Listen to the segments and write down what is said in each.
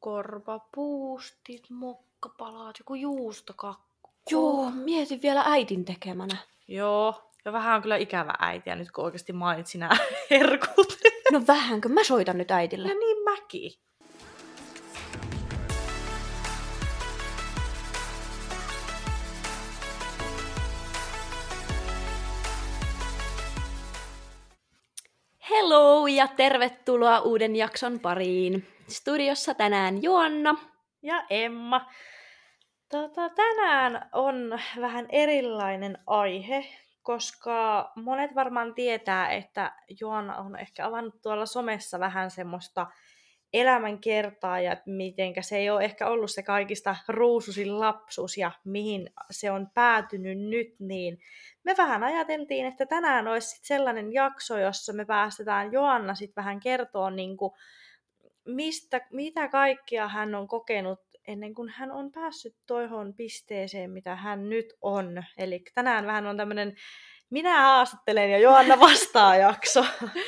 korvapuustit, mokkapalaat, joku juustokakku. Joo, mietin vielä äitin tekemänä. Joo, ja vähän on kyllä ikävä äitiä nyt, kun oikeasti mainitsin nämä herkut. No vähänkö? Mä soitan nyt äitille. Ja niin mäkin. Hello ja tervetuloa uuden jakson pariin. Studiossa tänään Joanna. Ja Emma. Tota, tänään on vähän erilainen aihe, koska monet varmaan tietää, että Joanna on ehkä avannut tuolla somessa vähän semmoista elämänkertaa ja mitenkä se ei ole ehkä ollut se kaikista ruususin lapsuus ja mihin se on päätynyt nyt, niin me vähän ajateltiin, että tänään olisi sit sellainen jakso, jossa me päästetään Joanna sitten vähän kertoa, niin kuin, mistä, mitä kaikkia hän on kokenut ennen kuin hän on päässyt toihon pisteeseen, mitä hän nyt on. Eli tänään vähän on tämmöinen minä haastattelen ja Joanna vastaa jakso.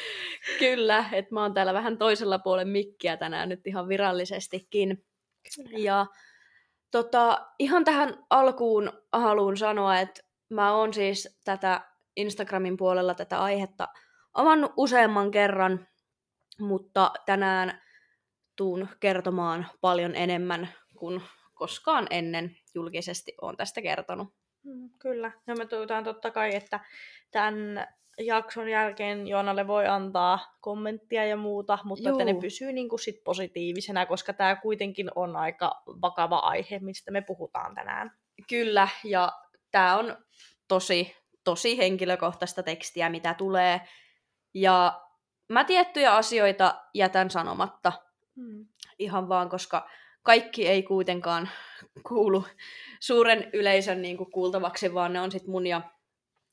Kyllä, että mä oon täällä vähän toisella puolen mikkiä tänään nyt ihan virallisestikin. Kyllä. Ja tota, ihan tähän alkuun haluan sanoa, että mä oon siis tätä Instagramin puolella tätä aihetta avannut useamman kerran, mutta tänään tuun kertomaan paljon enemmän kuin koskaan ennen julkisesti on tästä kertonut. Mm, kyllä. Ja me toivotaan totta kai, että tämän jakson jälkeen Joonalle voi antaa kommenttia ja muuta, mutta Juu. että ne pysyy niin kuin sit positiivisena, koska tämä kuitenkin on aika vakava aihe, mistä me puhutaan tänään. Kyllä, ja tämä on tosi, tosi henkilökohtaista tekstiä, mitä tulee. Ja mä tiettyjä asioita jätän sanomatta. Hmm. Ihan vaan, koska kaikki ei kuitenkaan kuulu suuren yleisön niin kuin kuultavaksi, vaan ne on sitten mun ja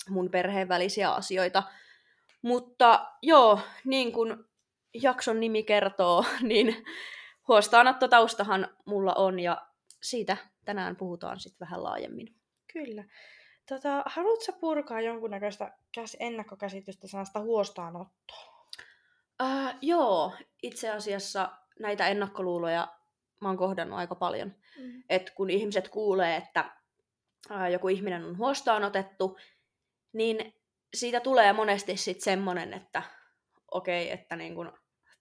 mun perheen välisiä asioita. Mutta joo, niin kuin jakson nimi kertoo, niin huostaanottotaustahan mulla on ja siitä tänään puhutaan sitten vähän laajemmin. Kyllä. Tota, haluatko purkaa jonkunnäköistä käs- ennakkokäsitystä sanasta huostaanottoa? Uh, joo, itse asiassa näitä ennakkoluuloja mä oon kohdannut aika paljon. Mm. Et kun ihmiset kuulee, että uh, joku ihminen on huostaanotettu, niin siitä tulee monesti sitten semmonen, että okei, okay, että niin kun,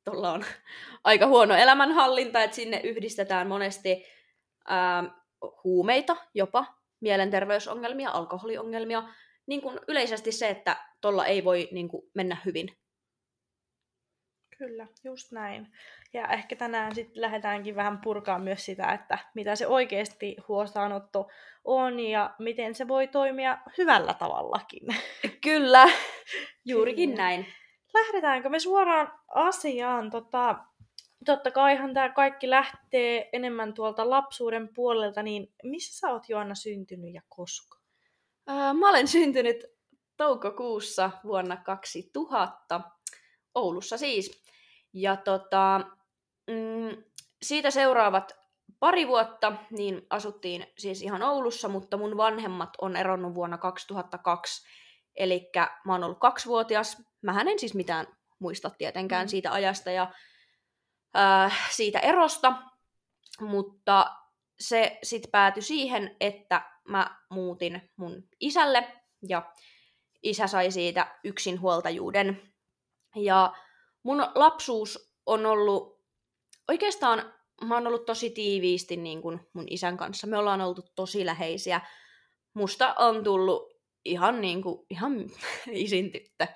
tuolla on aika huono elämänhallinta, että sinne yhdistetään monesti uh, huumeita jopa, mielenterveysongelmia, alkoholiongelmia, niin kuin yleisesti se, että tuolla ei voi niin kuin, mennä hyvin. Kyllä, just näin. Ja ehkä tänään sitten lähdetäänkin vähän purkaa myös sitä, että mitä se oikeasti huostaanotto on ja miten se voi toimia hyvällä tavallakin. Kyllä, juurikin Kyllä. näin. Lähdetäänkö me suoraan asiaan? Tota, totta kaihan tämä kaikki lähtee enemmän tuolta lapsuuden puolelta, niin missä sä oot Joanna syntynyt ja koska? Ää, mä olen syntynyt toukokuussa vuonna 2000, Oulussa siis. Ja tota, mm, siitä seuraavat pari vuotta niin asuttiin siis ihan Oulussa, mutta mun vanhemmat on eronnut vuonna 2002. Eli mä oon ollut kaksivuotias. Mähän en siis mitään muista tietenkään mm. siitä ajasta. Ja äh, siitä erosta, mutta se sitten päätyi siihen, että mä muutin mun isälle ja isä sai siitä yksinhuoltajuuden. Ja mun lapsuus on ollut, oikeastaan mä oon ollut tosi tiiviisti niin kuin mun isän kanssa. Me ollaan oltu tosi läheisiä. Musta on tullut ihan, niin kuin, ihan isin tyttö.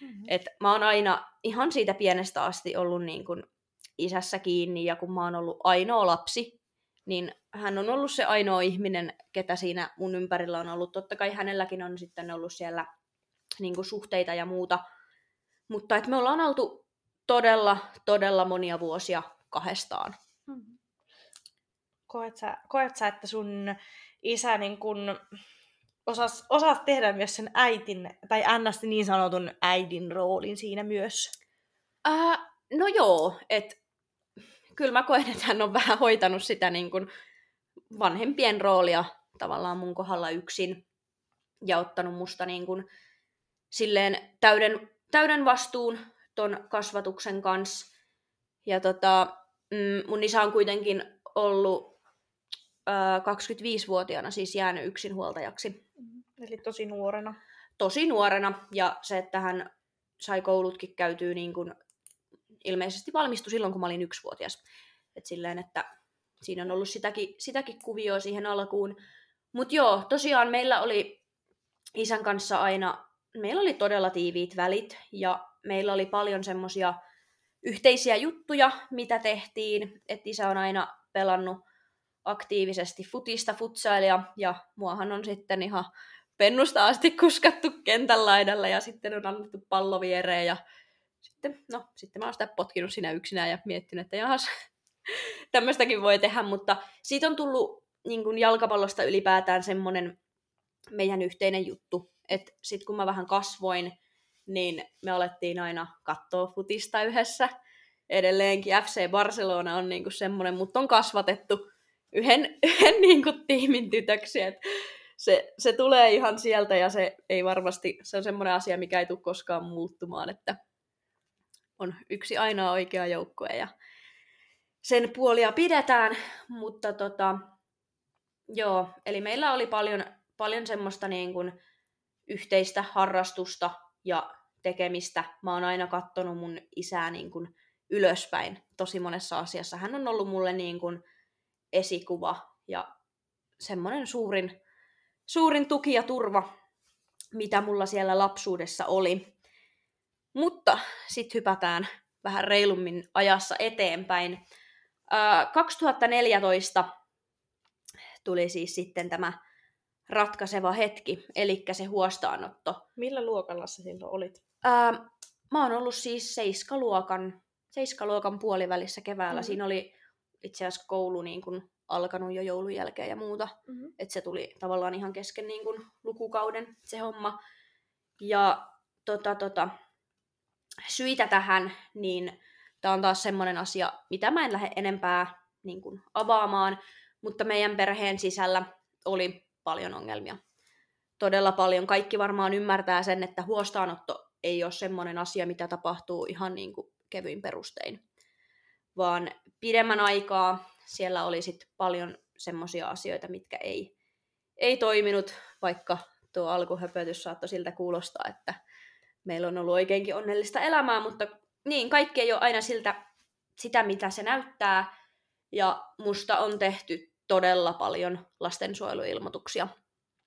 Mm-hmm. Et mä oon aina ihan siitä pienestä asti ollut niin kuin isässä kiinni ja kun mä oon ollut ainoa lapsi, niin hän on ollut se ainoa ihminen, ketä siinä mun ympärillä on ollut. Totta kai hänelläkin on sitten ollut siellä niin kuin suhteita ja muuta. Mutta että me ollaan oltu todella, todella monia vuosia kahdestaan. Hmm. Koet sä, koet sä että sun isä niin kun osas, osas tehdä myös sen äitin, tai ns. niin sanotun äidin roolin siinä myös? Äh, no joo, että kyllä mä koen, että hän on vähän hoitanut sitä niin kuin vanhempien roolia tavallaan mun kohdalla yksin ja ottanut musta niin kuin silleen täyden, täyden vastuun ton kasvatuksen kanssa. Ja tota, mm, mun isä on kuitenkin ollut äh, 25-vuotiaana siis jäänyt yksinhuoltajaksi. Mm-hmm. Eli tosi nuorena. Tosi nuorena, ja se, että hän sai koulutkin käytyy niin kuin, ilmeisesti valmistui silloin, kun mä olin yksivuotias. Et silleen, että siinä on ollut sitäkin, sitäkin kuvioa siihen alkuun. Mutta joo, tosiaan meillä oli isän kanssa aina, meillä oli todella tiiviit välit ja meillä oli paljon semmosia yhteisiä juttuja, mitä tehtiin. Että isä on aina pelannut aktiivisesti futista, futsailia ja muahan on sitten ihan pennusta asti kuskattu kentän laidalla ja sitten on annettu pallo viereen ja sitten, no, sitten mä oon sitä potkinut sinä yksinään ja miettinyt, että jahas, tämmöistäkin voi tehdä, mutta siitä on tullut niin kuin jalkapallosta ylipäätään semmoinen meidän yhteinen juttu, että sitten kun mä vähän kasvoin, niin me alettiin aina katsoa futista yhdessä. Edelleenkin FC Barcelona on niinku semmoinen, mutta on kasvatettu yhden, yhden niinku tiimin tytöksi. Et se, se tulee ihan sieltä ja se ei varmasti, se on semmoinen asia, mikä ei tule koskaan muuttumaan, että on yksi ainoa oikea joukkue ja sen puolia pidetään, mutta tota, joo, eli meillä oli paljon, paljon semmoista niin kuin yhteistä harrastusta ja tekemistä. Mä oon aina kattonut mun isää niin kuin ylöspäin tosi monessa asiassa. Hän on ollut mulle niin kuin esikuva ja semmoinen suurin, suurin tuki ja turva, mitä mulla siellä lapsuudessa oli. Mutta sitten hypätään vähän reilummin ajassa eteenpäin. 2014 tuli siis sitten tämä ratkaiseva hetki, eli se huostaanotto. Millä luokalla sä silloin olit? Ää, mä oon ollut siis seiskaluokan, seiskaluokan puolivälissä keväällä. Mm-hmm. Siinä oli itse asiassa koulu niin kun alkanut jo joulun jälkeen ja muuta. Mm-hmm. Että se tuli tavallaan ihan kesken niin kun lukukauden se homma. Ja tota, tota, syitä tähän, niin tämä on taas semmoinen asia, mitä mä en lähde enempää niin kun, avaamaan, mutta meidän perheen sisällä oli paljon ongelmia. Todella paljon. Kaikki varmaan ymmärtää sen, että huostaanotto ei ole semmoinen asia, mitä tapahtuu ihan niin kuin kevyin perustein. Vaan pidemmän aikaa siellä oli sit paljon semmoisia asioita, mitkä ei, ei toiminut, vaikka tuo alkuhöpötys saattoi siltä kuulostaa, että meillä on ollut oikeinkin onnellista elämää, mutta niin, kaikki ei ole aina siltä, sitä, mitä se näyttää. Ja musta on tehty todella paljon lastensuojeluilmoituksia.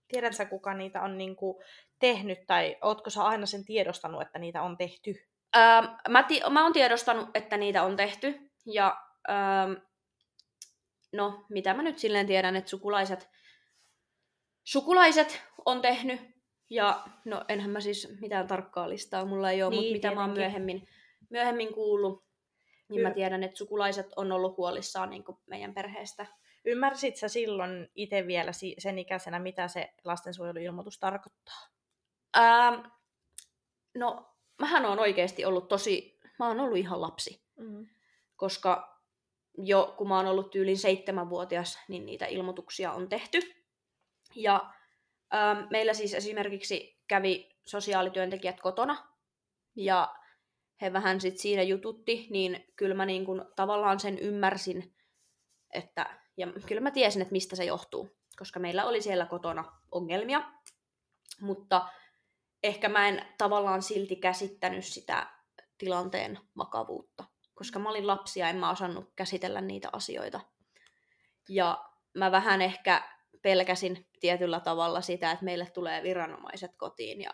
Tiedätkö kuka niitä on niinku tehnyt, tai ootko sä aina sen tiedostanut, että niitä on tehty? Ähm, mä, ti- mä oon tiedostanut, että niitä on tehty, ja ähm, no, mitä mä nyt silleen tiedän, että sukulaiset, sukulaiset on tehnyt, ja no enhän mä siis mitään tarkkaa listaa mulla ei ole, niin, mutta mitä tietenkin. mä oon myöhemmin, myöhemmin kuullut, niin mä tiedän, että sukulaiset on ollut huolissaan niin meidän perheestä. Ymmärsit sä silloin itse vielä sen ikäisenä, mitä se lastensuojeluilmoitus tarkoittaa? Ähm, no, mähän on oikeasti ollut tosi, mä oon ollut ihan lapsi. Mm. Koska jo kun mä oon ollut tyylin seitsemänvuotias, niin niitä ilmoituksia on tehty. Ja ähm, meillä siis esimerkiksi kävi sosiaalityöntekijät kotona, ja he vähän sit siinä jututti, niin kyllä mä niin kun tavallaan sen ymmärsin, että, ja kyllä mä tiesin, että mistä se johtuu, koska meillä oli siellä kotona ongelmia, mutta ehkä mä en tavallaan silti käsittänyt sitä tilanteen makavuutta, koska mä olin lapsi ja en mä osannut käsitellä niitä asioita. Ja mä vähän ehkä pelkäsin tietyllä tavalla sitä, että meille tulee viranomaiset kotiin ja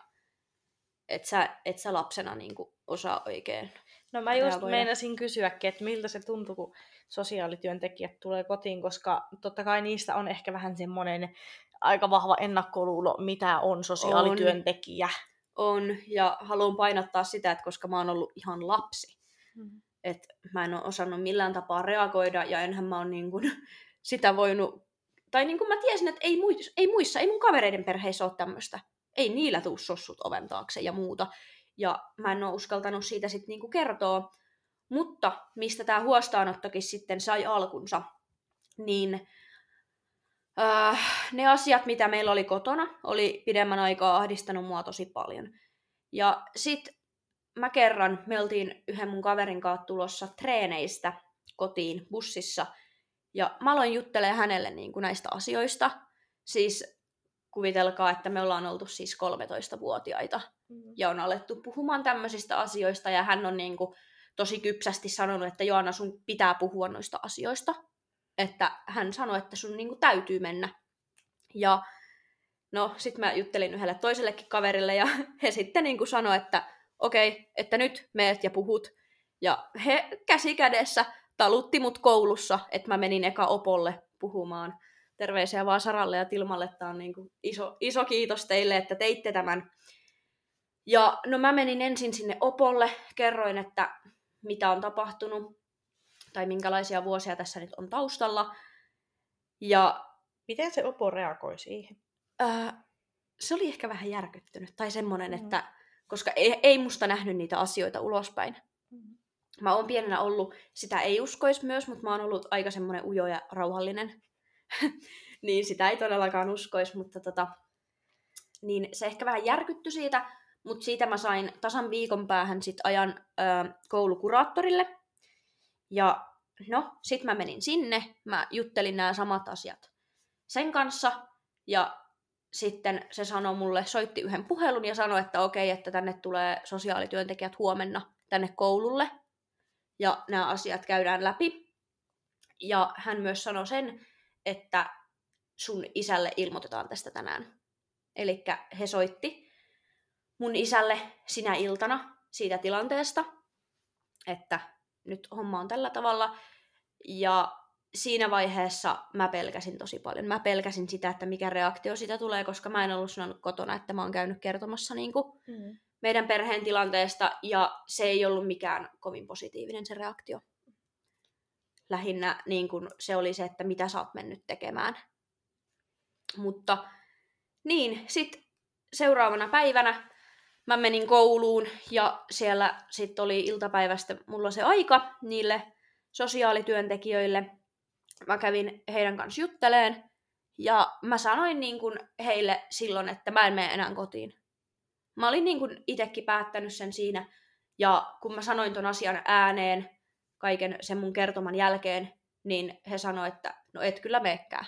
et sä, et sä lapsena niin kuin osaa oikein No mä just reagoida. meinasin kysyäkin, että miltä se tuntuu, kun sosiaalityöntekijät tulee kotiin, koska totta kai niistä on ehkä vähän semmoinen aika vahva ennakkoluulo, mitä on sosiaalityöntekijä. On, on. ja haluan painottaa sitä, että koska mä oon ollut ihan lapsi, mm. että mä en ole osannut millään tapaa reagoida, ja enhän mä oon niin kuin sitä voinut, tai niin kuin mä tiesin, että ei muissa, ei muissa, ei mun kavereiden perheissä ole tämmöistä ei niillä tuu sossut oven taakse ja muuta. Ja mä en ole uskaltanut siitä sitten niinku kertoa. Mutta mistä tämä huostaanottokin sitten sai alkunsa, niin äh, ne asiat, mitä meillä oli kotona, oli pidemmän aikaa ahdistanut mua tosi paljon. Ja sit mä kerran, me oltiin yhden mun kaverin kanssa tulossa treeneistä kotiin bussissa. Ja mä aloin juttelemaan hänelle niin kuin näistä asioista. Siis kuvitelkaa, että me ollaan oltu siis 13-vuotiaita mm. ja on alettu puhumaan tämmöisistä asioista ja hän on niin kuin tosi kypsästi sanonut, että Joana sun pitää puhua noista asioista. Että hän sanoi, että sun niin kuin täytyy mennä. Ja no sit mä juttelin yhdelle toisellekin kaverille ja he sitten niin kuin sanoi, että okei, okay, että nyt meet ja puhut. Ja he käsi kädessä talutti mut koulussa, että mä menin eka opolle puhumaan terveisiä vaan Saralle ja Tilmalle. Tämä on niin kuin iso, iso kiitos teille, että teitte tämän. Ja no mä menin ensin sinne Opolle, kerroin, että mitä on tapahtunut tai minkälaisia vuosia tässä nyt on taustalla. Ja Miten se Opo reagoi siihen? Ää, se oli ehkä vähän järkyttynyt tai semmoinen, mm. että koska ei, ei musta nähnyt niitä asioita ulospäin. Mm. Mä oon pienenä ollut, sitä ei uskois myös, mutta mä oon ollut aika semmoinen ujo ja rauhallinen. niin sitä ei todellakaan uskoisi, mutta tota, niin se ehkä vähän järkytty siitä, mutta siitä mä sain tasan viikon päähän sit ajan ö, koulukuraattorille. Ja no, sit mä menin sinne, mä juttelin nämä samat asiat sen kanssa, ja sitten se sanoi mulle, soitti yhden puhelun ja sanoi, että okei, että tänne tulee sosiaalityöntekijät huomenna tänne koululle, ja nämä asiat käydään läpi. Ja hän myös sanoi sen, että sun isälle ilmoitetaan tästä tänään. Eli he soitti mun isälle sinä iltana siitä tilanteesta, että nyt homma on tällä tavalla. Ja siinä vaiheessa mä pelkäsin tosi paljon. Mä pelkäsin sitä, että mikä reaktio sitä tulee, koska mä en ollut sanonut kotona, että mä oon käynyt kertomassa niin kuin mm. meidän perheen tilanteesta, ja se ei ollut mikään kovin positiivinen se reaktio lähinnä niin kun se oli se, että mitä sä oot mennyt tekemään. Mutta niin, sitten seuraavana päivänä mä menin kouluun ja siellä sitten oli iltapäivästä mulla se aika niille sosiaalityöntekijöille. Mä kävin heidän kanssa jutteleen ja mä sanoin niin kun heille silloin, että mä en mene enää kotiin. Mä olin niin kun itekin päättänyt sen siinä ja kun mä sanoin ton asian ääneen, kaiken sen mun kertoman jälkeen, niin he sanoivat, että no et kyllä meekään.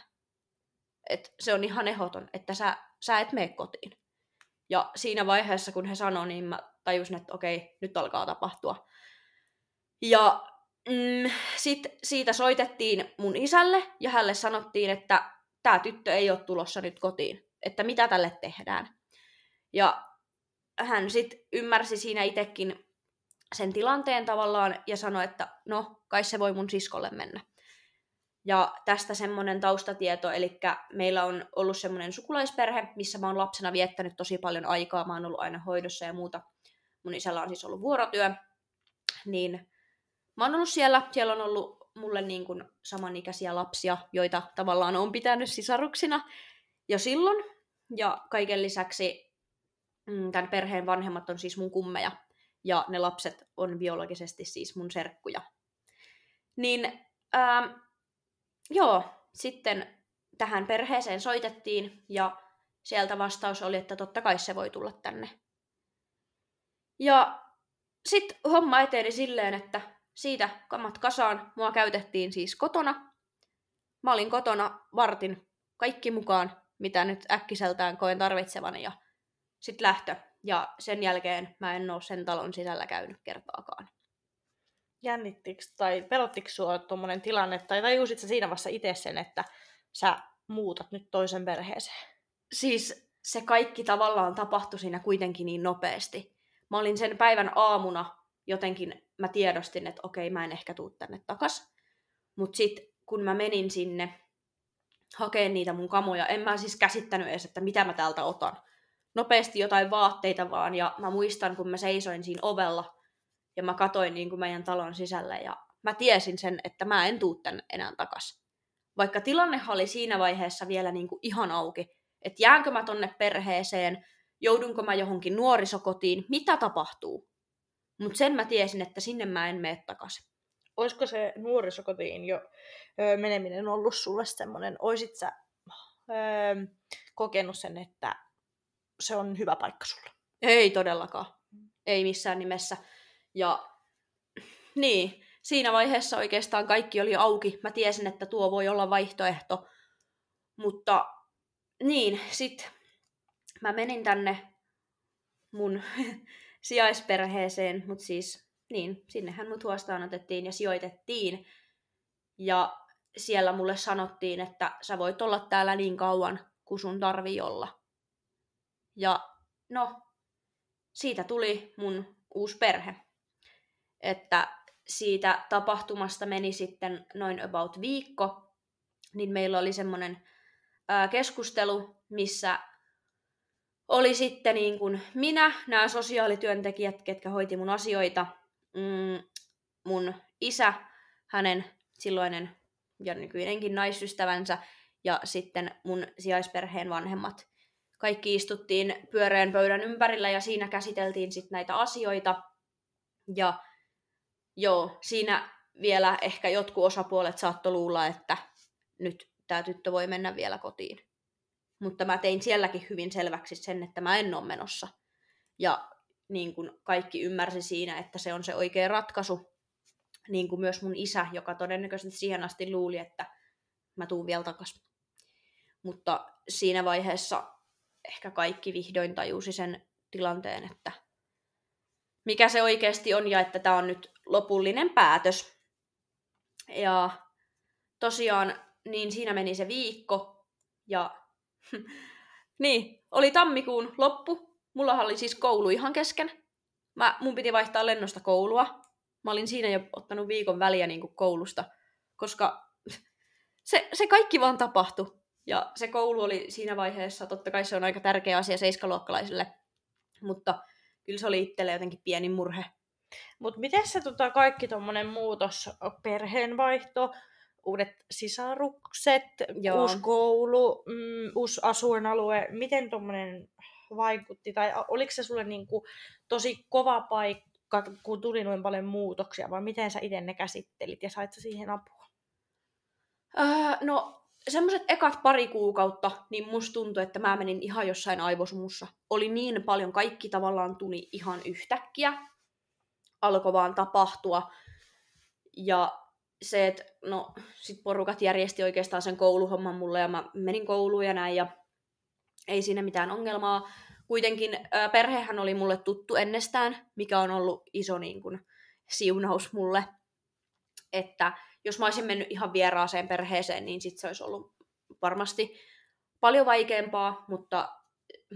Et se on ihan ehdoton, että sä, sä et mene kotiin. Ja siinä vaiheessa, kun he sanoivat, niin mä tajusin, että okei, nyt alkaa tapahtua. Ja mm, sitten siitä soitettiin mun isälle ja hänelle sanottiin, että tämä tyttö ei ole tulossa nyt kotiin, että mitä tälle tehdään. Ja hän sitten ymmärsi siinä itsekin sen tilanteen tavallaan ja sanoi, että no, kai se voi mun siskolle mennä. Ja tästä semmoinen taustatieto, eli meillä on ollut semmoinen sukulaisperhe, missä mä oon lapsena viettänyt tosi paljon aikaa, mä oon ollut aina hoidossa ja muuta. Mun isällä on siis ollut vuorotyö, niin mä oon ollut siellä, siellä on ollut mulle niin kuin samanikäisiä lapsia, joita tavallaan on pitänyt sisaruksina jo silloin. Ja kaiken lisäksi mm, tämän perheen vanhemmat on siis mun kummeja, ja ne lapset on biologisesti siis mun serkkuja. Niin ähm, joo, sitten tähän perheeseen soitettiin ja sieltä vastaus oli, että totta kai se voi tulla tänne. Ja sitten homma eteni silleen, että siitä kamat kasaan mua käytettiin siis kotona. Mä olin kotona vartin kaikki mukaan, mitä nyt äkkiseltään koen tarvitsevani ja sitten lähtö ja sen jälkeen mä en ole sen talon sisällä käynyt kertaakaan. Jännittikö tai pelottiko sua tuommoinen tilanne, tai tajusit sä siinä vaiheessa itse sen, että sä muutat nyt toisen perheeseen? Siis se kaikki tavallaan tapahtui siinä kuitenkin niin nopeasti. Mä olin sen päivän aamuna jotenkin, mä tiedostin, että okei, mä en ehkä tuu tänne takas. Mutta sitten kun mä menin sinne hakeen niitä mun kamoja, en mä siis käsittänyt edes, että mitä mä täältä otan nopeasti jotain vaatteita vaan. Ja mä muistan, kun mä seisoin siinä ovella ja mä katoin niin kuin meidän talon sisälle ja mä tiesin sen, että mä en tuu tänne enää takas. Vaikka tilanne oli siinä vaiheessa vielä niin kuin ihan auki, että jäänkö mä tonne perheeseen, joudunko mä johonkin nuorisokotiin, mitä tapahtuu. Mutta sen mä tiesin, että sinne mä en mene takaisin. Olisiko se nuorisokotiin jo öö, meneminen ollut sulle semmoinen, oisit sä öö, kokenut sen, että se on hyvä paikka sulle. Ei todellakaan. Ei missään nimessä. Ja niin, siinä vaiheessa oikeastaan kaikki oli auki. Mä tiesin, että tuo voi olla vaihtoehto. Mutta niin, sit mä menin tänne mun sijaisperheeseen, mutta siis niin, sinnehän mut huostaan otettiin ja sijoitettiin. Ja siellä mulle sanottiin, että sä voit olla täällä niin kauan, kun sun tarvii olla. Ja no, siitä tuli mun uusi perhe. Että siitä tapahtumasta meni sitten noin about viikko, niin meillä oli semmoinen keskustelu, missä oli sitten niin kuin minä, nämä sosiaalityöntekijät, ketkä hoiti mun asioita, mm, mun isä, hänen silloinen ja nykyinenkin naisystävänsä ja sitten mun sijaisperheen vanhemmat. Kaikki istuttiin pyöreän pöydän ympärillä ja siinä käsiteltiin sitten näitä asioita. Ja joo, siinä vielä ehkä jotkut osapuolet saattoi luulla, että nyt tämä tyttö voi mennä vielä kotiin. Mutta mä tein sielläkin hyvin selväksi sen, että mä en ole menossa. Ja niin kuin kaikki ymmärsi siinä, että se on se oikea ratkaisu. Niin kuin myös mun isä, joka todennäköisesti siihen asti luuli, että mä tuun vielä takas. Mutta siinä vaiheessa ehkä kaikki vihdoin tajusi sen tilanteen, että mikä se oikeasti on ja että tämä on nyt lopullinen päätös. Ja tosiaan, niin siinä meni se viikko ja niin, oli tammikuun loppu. Mulla oli siis koulu ihan kesken. Mä, mun piti vaihtaa lennosta koulua. Mä olin siinä jo ottanut viikon väliä niin kuin koulusta, koska se, se kaikki vaan tapahtui. Ja se koulu oli siinä vaiheessa, totta kai se on aika tärkeä asia seiskaluokkalaisille, mutta kyllä se oli itselle jotenkin pieni murhe. Mutta miten se tota, kaikki tuommoinen muutos, perheenvaihto, uudet sisarukset, Joo. uusi koulu, mm, uusi asuinalue, miten tuommoinen vaikutti? Tai oliko se sulle niinku tosi kova paikka, kun tuli noin paljon muutoksia, vai miten sä itse ne käsittelit ja sait siihen apua? Öö, no semmoiset ekat pari kuukautta, niin musta tuntui, että mä menin ihan jossain aivosumussa. Oli niin paljon, kaikki tavallaan tuli ihan yhtäkkiä. Alkoi vaan tapahtua. Ja se, että no, sit porukat järjesti oikeastaan sen kouluhomman mulle ja mä menin kouluun ja näin ja ei siinä mitään ongelmaa. Kuitenkin perhehän oli mulle tuttu ennestään, mikä on ollut iso niin kun, siunaus mulle. Että jos mä olisin mennyt ihan vieraaseen perheeseen, niin sit se olisi ollut varmasti paljon vaikeampaa, mutta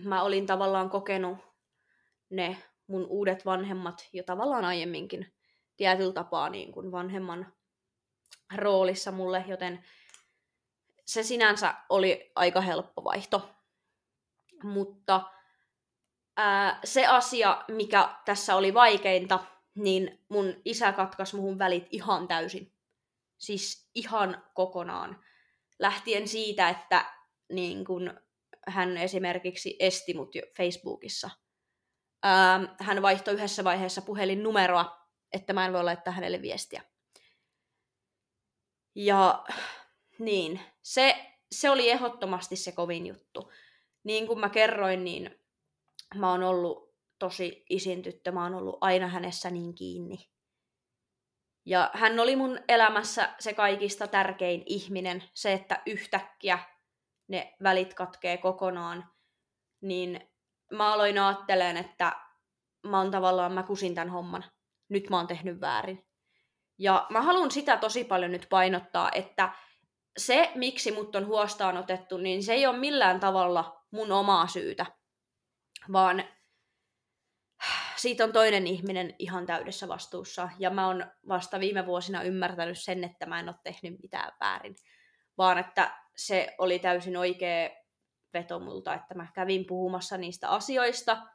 mä olin tavallaan kokenut ne mun uudet vanhemmat jo tavallaan aiemminkin tietyllä tapaa niin kuin vanhemman roolissa mulle, joten se sinänsä oli aika helppo vaihto. Mutta ää, se asia, mikä tässä oli vaikeinta, niin mun isä katkaisi muhun välit ihan täysin. Siis ihan kokonaan. Lähtien siitä, että niin kun hän esimerkiksi esti mut Facebookissa. Ää, hän vaihtoi yhdessä vaiheessa puhelinnumeroa, että mä en voi laittaa hänelle viestiä. Ja niin, se, se oli ehdottomasti se kovin juttu. Niin kuin mä kerroin, niin mä oon ollut tosi isin tyttö, mä oon ollut aina hänessä niin kiinni. Ja hän oli mun elämässä se kaikista tärkein ihminen, se, että yhtäkkiä ne välit katkee kokonaan, niin mä aloin ajattelemaan, että mä oon tavallaan, mä kusin tämän homman. Nyt mä oon tehnyt väärin. Ja mä haluan sitä tosi paljon nyt painottaa, että se, miksi mut on huostaan otettu, niin se ei ole millään tavalla mun omaa syytä, vaan siitä on toinen ihminen ihan täydessä vastuussa. Ja mä oon vasta viime vuosina ymmärtänyt sen, että mä en ole tehnyt mitään väärin, vaan että se oli täysin oikea veto multa, että mä kävin puhumassa niistä asioista,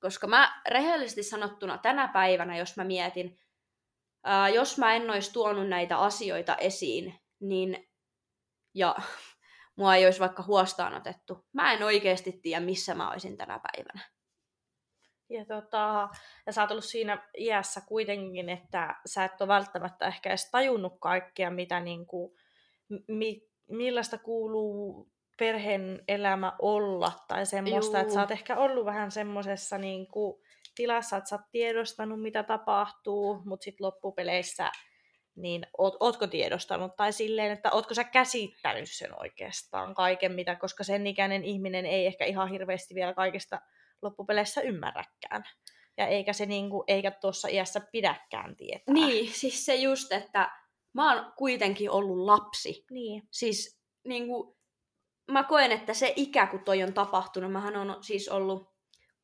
koska mä rehellisesti sanottuna tänä päivänä, jos mä mietin, ää, jos mä en olisi tuonut näitä asioita esiin, niin ja mua ei olisi vaikka huostaan otettu, mä en oikeasti tiedä, missä mä olisin tänä päivänä. Ja, tota, ja sä oot ollut siinä iässä kuitenkin, että sä et ole välttämättä ehkä edes tajunnut kaikkea, mitä niin kuin, mi, millaista kuuluu perheen elämä olla tai semmoista, Juu. että sä oot ehkä ollut vähän semmoisessa niin kuin, tilassa, että sä oot tiedostanut, mitä tapahtuu, mutta sitten loppupeleissä niin oot, ootko tiedostanut tai silleen, että ootko sä käsittänyt sen oikeastaan kaiken, mitä, koska sen ikäinen ihminen ei ehkä ihan hirveästi vielä kaikesta loppupeleissä ymmärräkään. Ja eikä se niinku, eikä tuossa iässä pidäkään tietää. Niin, siis se just, että mä oon kuitenkin ollut lapsi. Niin. Siis niinku, mä koen, että se ikä, kun toi on tapahtunut, mähän on siis ollut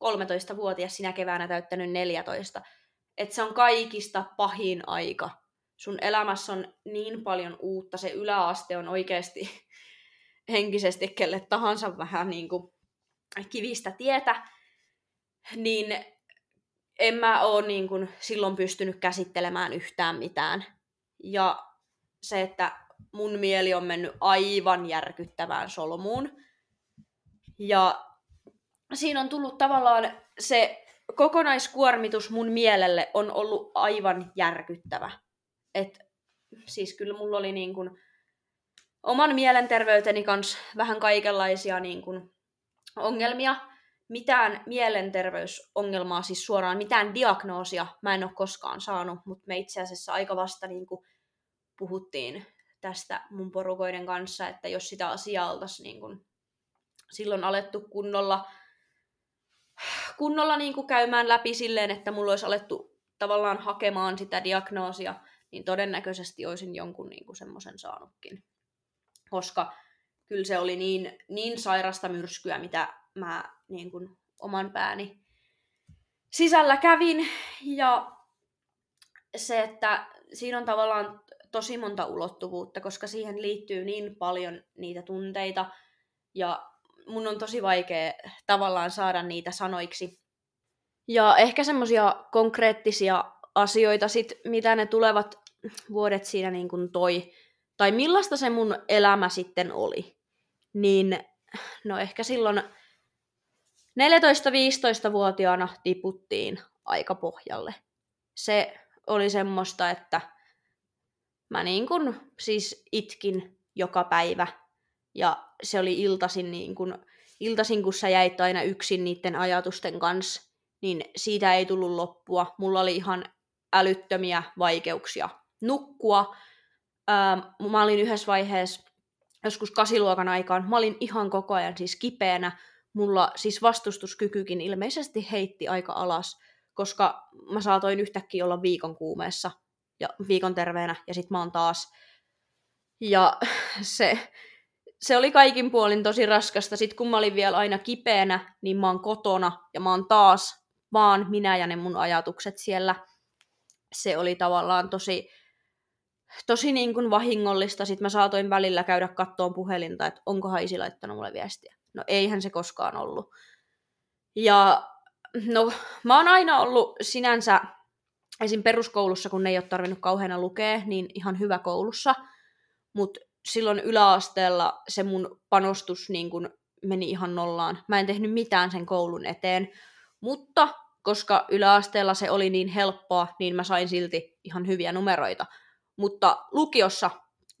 13-vuotias sinä keväänä täyttänyt 14, että se on kaikista pahin aika. Sun elämässä on niin paljon uutta, se yläaste on oikeasti henkisesti kelle tahansa vähän niin kuin kivistä tietä, niin en mä oo niin kuin silloin pystynyt käsittelemään yhtään mitään. Ja se, että mun mieli on mennyt aivan järkyttävään solmuun. Ja siinä on tullut tavallaan se kokonaiskuormitus mun mielelle on ollut aivan järkyttävä. Et, siis kyllä mulla oli niin kuin oman mielenterveyteni kanssa vähän kaikenlaisia niin kuin ongelmia. Mitään mielenterveysongelmaa, siis suoraan mitään diagnoosia mä en ole koskaan saanut, mutta me itse asiassa aika vasta niin kuin puhuttiin tästä mun porukoiden kanssa, että jos sitä asiaa oltaisiin niin kuin silloin alettu kunnolla, kunnolla niin kuin käymään läpi silleen, että mulla olisi alettu tavallaan hakemaan sitä diagnoosia, niin todennäköisesti olisin jonkun niin kuin semmoisen saanutkin. Koska kyllä se oli niin, niin sairasta myrskyä, mitä mä niin kuin oman pääni sisällä kävin. Ja se, että siinä on tavallaan tosi monta ulottuvuutta, koska siihen liittyy niin paljon niitä tunteita. Ja mun on tosi vaikea tavallaan saada niitä sanoiksi. Ja ehkä semmoisia konkreettisia asioita sit, mitä ne tulevat vuodet siinä niin kuin toi, tai millaista se mun elämä sitten oli, niin no ehkä silloin 14-15-vuotiaana tiputtiin aika pohjalle. Se oli semmoista, että mä niin kuin siis itkin joka päivä ja se oli iltasin niin kuin, iltasin kun sä jäit aina yksin niiden ajatusten kanssa, niin siitä ei tullut loppua. Mulla oli ihan älyttömiä vaikeuksia nukkua. Ähm, mä olin yhdessä vaiheessa joskus kasiluokan aikaan, mä olin ihan koko ajan siis kipeänä. Mulla siis vastustuskykykin ilmeisesti heitti aika alas, koska mä saatoin yhtäkkiä olla viikon kuumeessa ja viikon terveenä ja sit mä oon taas. Ja se, se oli kaikin puolin tosi raskasta. Sitten kun mä olin vielä aina kipeänä, niin mä oon kotona ja mä oon taas vaan minä ja ne mun ajatukset siellä. Se oli tavallaan tosi, tosi niin kuin vahingollista. Sitten mä saatoin välillä käydä kattoon puhelinta, että onko Haisi laittanut mulle viestiä. No eihän se koskaan ollut. Ja no mä oon aina ollut sinänsä, esim. peruskoulussa, kun ei ole tarvinnut kauheana lukea, niin ihan hyvä koulussa. Mutta silloin yläasteella se mun panostus niin kun meni ihan nollaan. Mä en tehnyt mitään sen koulun eteen, mutta koska yläasteella se oli niin helppoa, niin mä sain silti ihan hyviä numeroita. Mutta lukiossa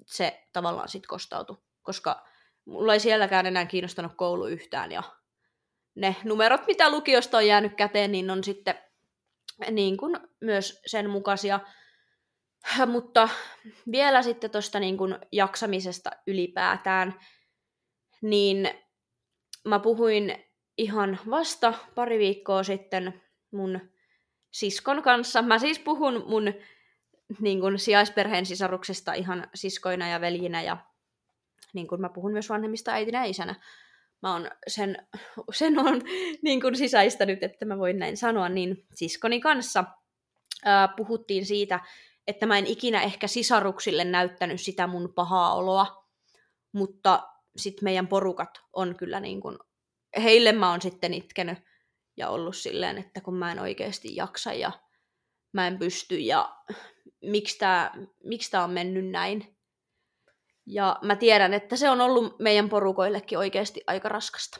se tavallaan sitten kostautui, koska mulla ei sielläkään enää kiinnostanut koulu yhtään ja ne numerot, mitä lukiosta on jäänyt käteen, niin on sitten niin kuin myös sen mukaisia. Mutta vielä sitten tuosta niin kuin jaksamisesta ylipäätään, niin mä puhuin ihan vasta pari viikkoa sitten mun siskon kanssa. Mä siis puhun mun niin kuin sijaisperheen sisaruksesta ihan siskoina ja veljinä ja niin kuin mä puhun myös vanhemmista äitinä ja isänä. Mä oon sen, sen on niin kuin sisäistänyt, että mä voin näin sanoa, niin siskoni kanssa ää, puhuttiin siitä, että mä en ikinä ehkä sisaruksille näyttänyt sitä mun pahaa oloa, mutta sitten meidän porukat on kyllä niin kuin, heille mä oon sitten itkenyt ja ollut silleen, että kun mä en oikeasti jaksa ja mä en pysty ja miksi tämä miksi on mennyt näin. Ja mä tiedän, että se on ollut meidän porukoillekin oikeasti aika raskasta.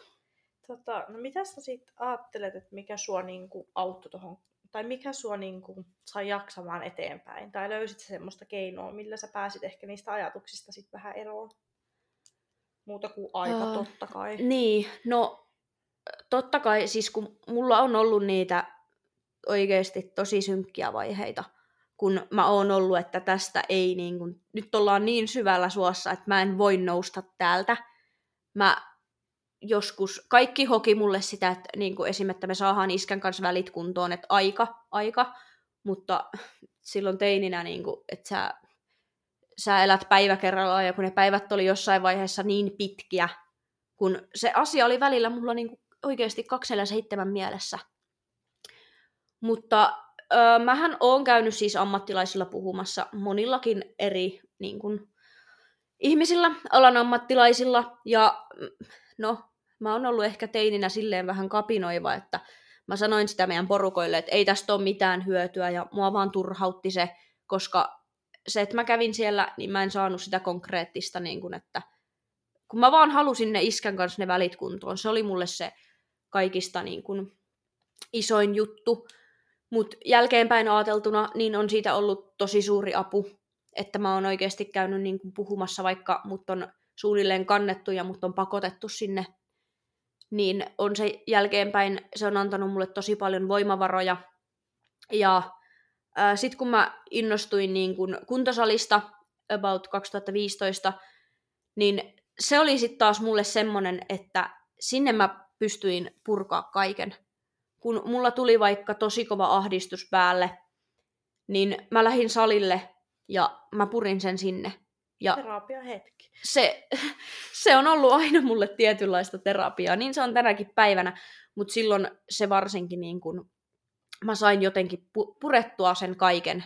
Tota, no mitä sä sitten ajattelet, että mikä sua niinku auttoi tuohon tai mikä sua niin kuin, sai jaksamaan eteenpäin? Tai löysit semmoista keinoa, millä sä pääsit ehkä niistä ajatuksista sitten vähän eroon? Muuta kuin aika, uh, totta kai. Niin, no totta kai, siis kun mulla on ollut niitä oikeasti tosi synkkiä vaiheita kun mä oon ollut, että tästä ei niin kuin, nyt ollaan niin syvällä suossa, että mä en voi nousta täältä. Mä joskus, kaikki hoki mulle sitä, että niin kuin esim. että me saadaan iskän kanssa välit kuntoon, että aika, aika, mutta silloin teininä, niin kuin, että sä, sä elät päivä kerrallaan ja kun ne päivät oli jossain vaiheessa niin pitkiä, kun se asia oli välillä mulla niin kuin oikeasti 247 mielessä. Mutta öö, mähän oon käynyt siis ammattilaisilla puhumassa monillakin eri niin kuin, ihmisillä, alan ammattilaisilla, ja no, mä oon ollut ehkä teininä silleen vähän kapinoiva, että mä sanoin sitä meidän porukoille, että ei tästä ole mitään hyötyä, ja mua vaan turhautti se, koska se, että mä kävin siellä, niin mä en saanut sitä konkreettista, niin kuin, että kun mä vaan halusin ne iskän kanssa ne välit kuntoon, se oli mulle se kaikista niin kuin, isoin juttu, mutta jälkeenpäin ajateltuna, niin on siitä ollut tosi suuri apu, että mä oon oikeasti käynyt niin kuin puhumassa, vaikka mut on suunnilleen kannettu ja mut on pakotettu sinne, niin on se jälkeenpäin, se on antanut mulle tosi paljon voimavaroja. Ja sitten kun mä innostuin niin kuin kuntosalista about 2015, niin se oli sitten taas mulle semmonen, että sinne mä pystyin purkaa kaiken kun mulla tuli vaikka tosi kova ahdistus päälle, niin mä lähdin salille ja mä purin sen sinne. Ja Terapia hetki. Se, se on ollut aina mulle tietynlaista terapiaa, niin se on tänäkin päivänä, mutta silloin se varsinkin niin kun, mä sain jotenkin pu- purettua sen kaiken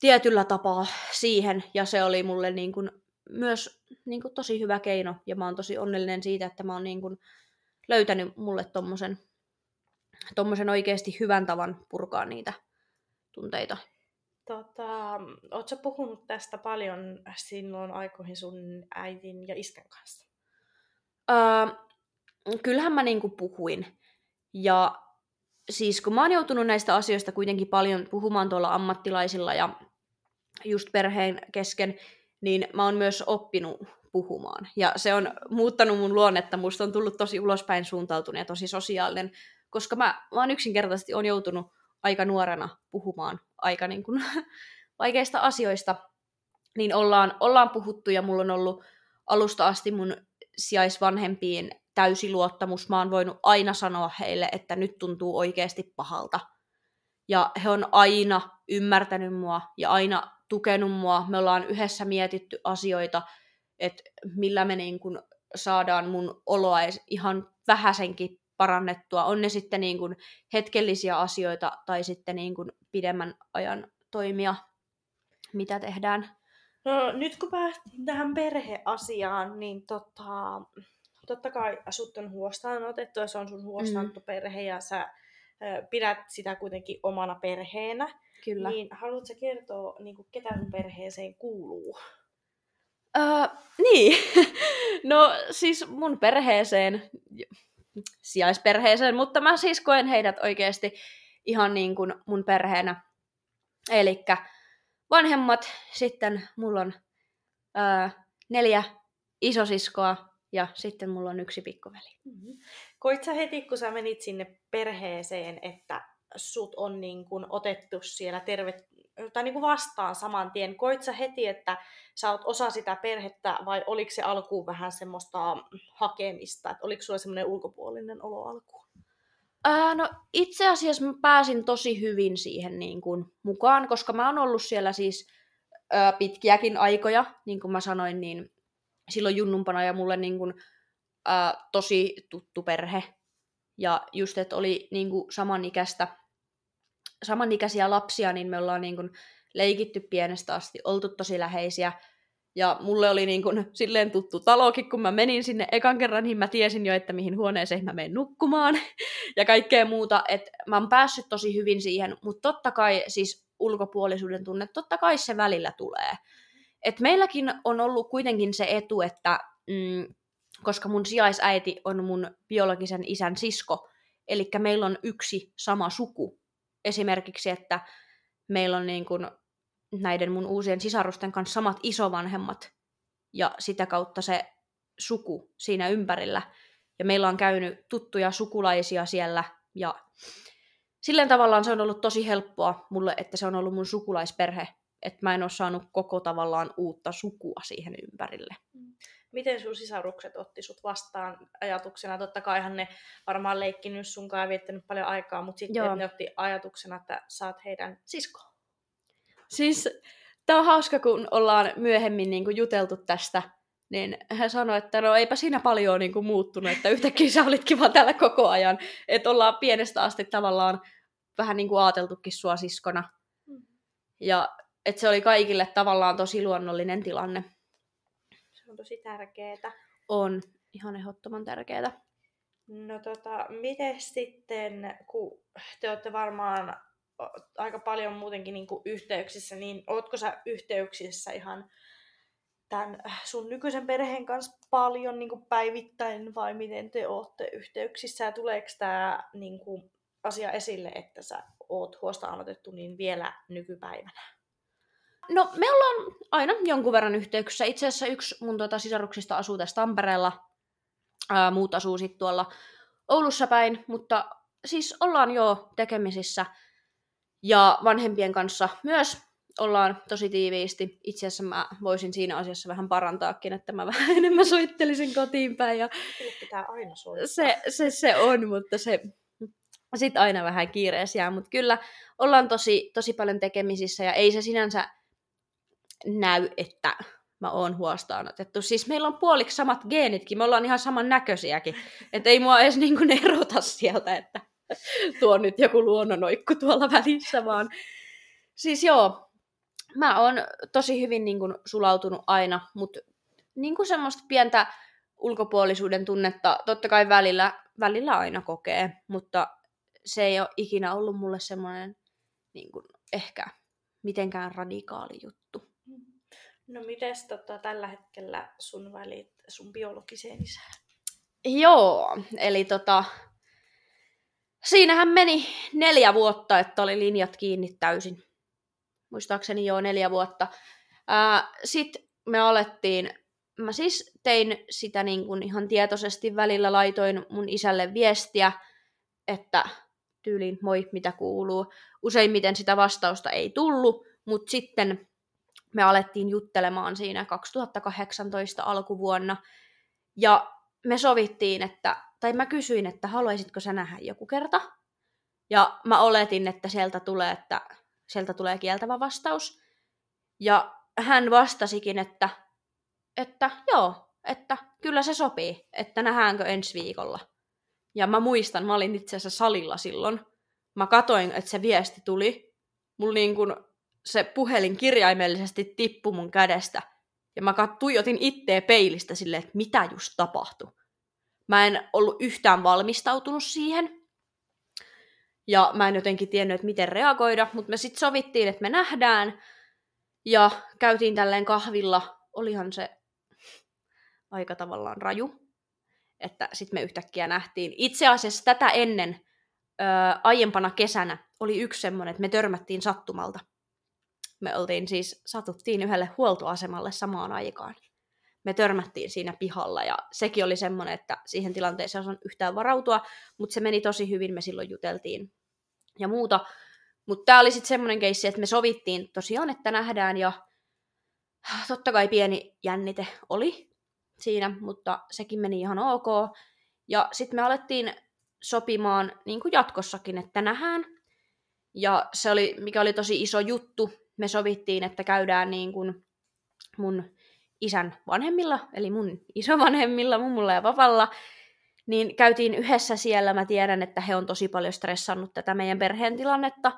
tietyllä tapaa siihen, ja se oli mulle niin kun, myös niin kun, tosi hyvä keino, ja mä oon tosi onnellinen siitä, että mä oon niin kun, löytänyt mulle tommosen tuommoisen oikeasti hyvän tavan purkaa niitä tunteita. Tota, Oletko puhunut tästä paljon silloin aikoihin sun äidin ja iskän kanssa? Öö, kyllähän mä niinku puhuin. Ja siis kun mä oon joutunut näistä asioista kuitenkin paljon puhumaan tuolla ammattilaisilla ja just perheen kesken, niin mä oon myös oppinut puhumaan. Ja se on muuttanut mun luonnetta. Musta on tullut tosi ulospäin suuntautunut ja tosi sosiaalinen koska mä vaan yksinkertaisesti on joutunut aika nuorena puhumaan aika niin kuin, vaikeista asioista, niin ollaan, ollaan puhuttu ja mulla on ollut alusta asti mun sijaisvanhempiin täysi luottamus. Mä oon voinut aina sanoa heille, että nyt tuntuu oikeasti pahalta. Ja he on aina ymmärtänyt mua ja aina tukenut mua. Me ollaan yhdessä mietitty asioita, että millä me niin kun saadaan mun oloa ihan vähäsenkin parannettua. On ne sitten niin kuin hetkellisiä asioita tai sitten niin kuin pidemmän ajan toimia, mitä tehdään. No, nyt kun päästiin tähän perheasiaan, niin tota, totta kai sut on huostaan otettu ja se on sun huostaanottu mm. perhe ja sä ö, pidät sitä kuitenkin omana perheenä. Kyllä. Niin haluatko kertoa, niin kuin, ketä sun perheeseen kuuluu? Öö, niin, no siis mun perheeseen, sijaisperheeseen, mutta mä siis koen heidät oikeasti ihan niin kuin mun perheenä. Eli vanhemmat, sitten mulla on ää, neljä isosiskoa ja sitten mulla on yksi pikkuveli. Mm-hmm. Koit sä heti, kun sä menit sinne perheeseen, että sut on niin kuin otettu siellä terve, tai niin kuin vastaan saman tien. Koit sä heti, että sä oot osa sitä perhettä vai oliko se alkuun vähän semmoista hakemista? Että oliko sulla semmoinen ulkopuolinen olo alkuun? Ää, no itse asiassa mä pääsin tosi hyvin siihen niin kuin, mukaan, koska mä oon ollut siellä siis ää, pitkiäkin aikoja, niin kuin mä sanoin, niin silloin junnumpana ja mulle niin kuin, ää, tosi tuttu perhe. Ja just, että oli niin kuin, samanikäistä samanikäisiä lapsia, niin me ollaan niin kuin leikitty pienestä asti, oltu tosi läheisiä. Ja mulle oli niin kuin silleen tuttu talokin, kun mä menin sinne ekan kerran, niin mä tiesin jo, että mihin huoneeseen mä menen nukkumaan ja kaikkea muuta. Että mä oon päässyt tosi hyvin siihen, mutta totta kai siis ulkopuolisuuden tunne, totta kai se välillä tulee. Et meilläkin on ollut kuitenkin se etu, että mm, koska mun sijaisäiti on mun biologisen isän sisko, eli meillä on yksi sama suku, esimerkiksi, että meillä on niin kuin näiden mun uusien sisarusten kanssa samat isovanhemmat ja sitä kautta se suku siinä ympärillä. Ja meillä on käynyt tuttuja sukulaisia siellä ja silleen tavallaan se on ollut tosi helppoa mulle, että se on ollut mun sukulaisperhe, että mä en ole saanut koko tavallaan uutta sukua siihen ympärille. Miten sun sisarukset otti sut vastaan ajatuksena? Totta kaihan ne varmaan leikkinyt sunkaan ja viettänyt paljon aikaa, mutta sitten Joo. ne otti ajatuksena, että saat heidän sisko. Siis tää on hauska, kun ollaan myöhemmin niin kuin juteltu tästä, niin hän sanoi, että no eipä siinä paljon niin kuin muuttunut, että yhtäkkiä sä olitkin vaan täällä koko ajan. Että ollaan pienestä asti tavallaan vähän niin kuin ajateltukin sua siskona. Mm. Ja että se oli kaikille tavallaan tosi luonnollinen tilanne. On tosi tärkeetä. On ihan ehdottoman tärkeää. No tota, miten sitten, kun te olette varmaan aika paljon muutenkin niin yhteyksissä, niin ootko sä yhteyksissä ihan tämän sun nykyisen perheen kanssa paljon niin kuin päivittäin vai miten te olette yhteyksissä ja tuleeko tämä niin kuin, asia esille, että sä oot huostaanotettu niin vielä nykypäivänä? No, me ollaan aina jonkun verran yhteyksissä. Itse asiassa yksi mun tuota sisaruksista asuu tässä Tampereella. Ää, muut asuu sitten tuolla Oulussa päin, mutta siis ollaan jo tekemisissä. Ja vanhempien kanssa myös ollaan tosi tiiviisti. Itse asiassa mä voisin siinä asiassa vähän parantaakin, että mä vähän enemmän soittelisin kotiin päin. Ja pitää aina soittaa. se, se, se on, mutta se sitten aina vähän kiireessä jää. Mutta kyllä ollaan tosi, tosi paljon tekemisissä ja ei se sinänsä näy, että mä oon huostaanotettu. Siis meillä on puoliksi samat geenitkin, me ollaan ihan saman näköisiäkin. Että ei mua edes niin erota sieltä, että tuo nyt joku luonnonoikku tuolla välissä, vaan siis joo, mä oon tosi hyvin niin kuin sulautunut aina, mutta niin kuin semmoista pientä ulkopuolisuuden tunnetta totta kai välillä, välillä aina kokee, mutta se ei ole ikinä ollut mulle semmoinen niin kuin, ehkä mitenkään radikaali juttu. No mites tota, tällä hetkellä sun välit sun biologiseen isään? Joo, eli tota, siinähän meni neljä vuotta, että oli linjat kiinni täysin. Muistaakseni joo neljä vuotta. Sitten me alettiin, mä siis tein sitä niin kuin ihan tietoisesti välillä, laitoin mun isälle viestiä, että tyyliin moi, mitä kuuluu. Useimmiten sitä vastausta ei tullut, mutta sitten me alettiin juttelemaan siinä 2018 alkuvuonna. Ja me sovittiin, että, tai mä kysyin, että haluaisitko sä nähdä joku kerta. Ja mä oletin, että sieltä tulee, että sieltä tulee kieltävä vastaus. Ja hän vastasikin, että, että joo, että kyllä se sopii, että nähdäänkö ensi viikolla. Ja mä muistan, mä olin itse asiassa salilla silloin. Mä katoin, että se viesti tuli. Mulla niin kun se puhelin kirjaimellisesti tippui mun kädestä. Ja mä tuijotin itteä peilistä silleen, että mitä just tapahtui. Mä en ollut yhtään valmistautunut siihen. Ja mä en jotenkin tiennyt, että miten reagoida, mutta me sitten sovittiin, että me nähdään. Ja käytiin tälleen kahvilla. Olihan se aika tavallaan raju. Että sitten me yhtäkkiä nähtiin. Itse asiassa tätä ennen, ö, aiempana kesänä, oli yksi semmoinen, että me törmättiin sattumalta. Me oltiin siis, satuttiin yhdelle huoltoasemalle samaan aikaan. Me törmättiin siinä pihalla ja sekin oli semmoinen, että siihen tilanteeseen on yhtään varautua, mutta se meni tosi hyvin, me silloin juteltiin ja muuta. Mutta tämä oli sitten semmoinen keissi, että me sovittiin tosiaan, että nähdään ja totta kai pieni jännite oli siinä, mutta sekin meni ihan ok. Ja sitten me alettiin sopimaan niin kuin jatkossakin, että nähdään. Ja se oli, mikä oli tosi iso juttu, me sovittiin, että käydään niin kuin mun isän vanhemmilla, eli mun isovanhemmilla, mummulla ja vapalla, niin käytiin yhdessä siellä. Mä tiedän, että he on tosi paljon stressannut tätä meidän perheen tilannetta.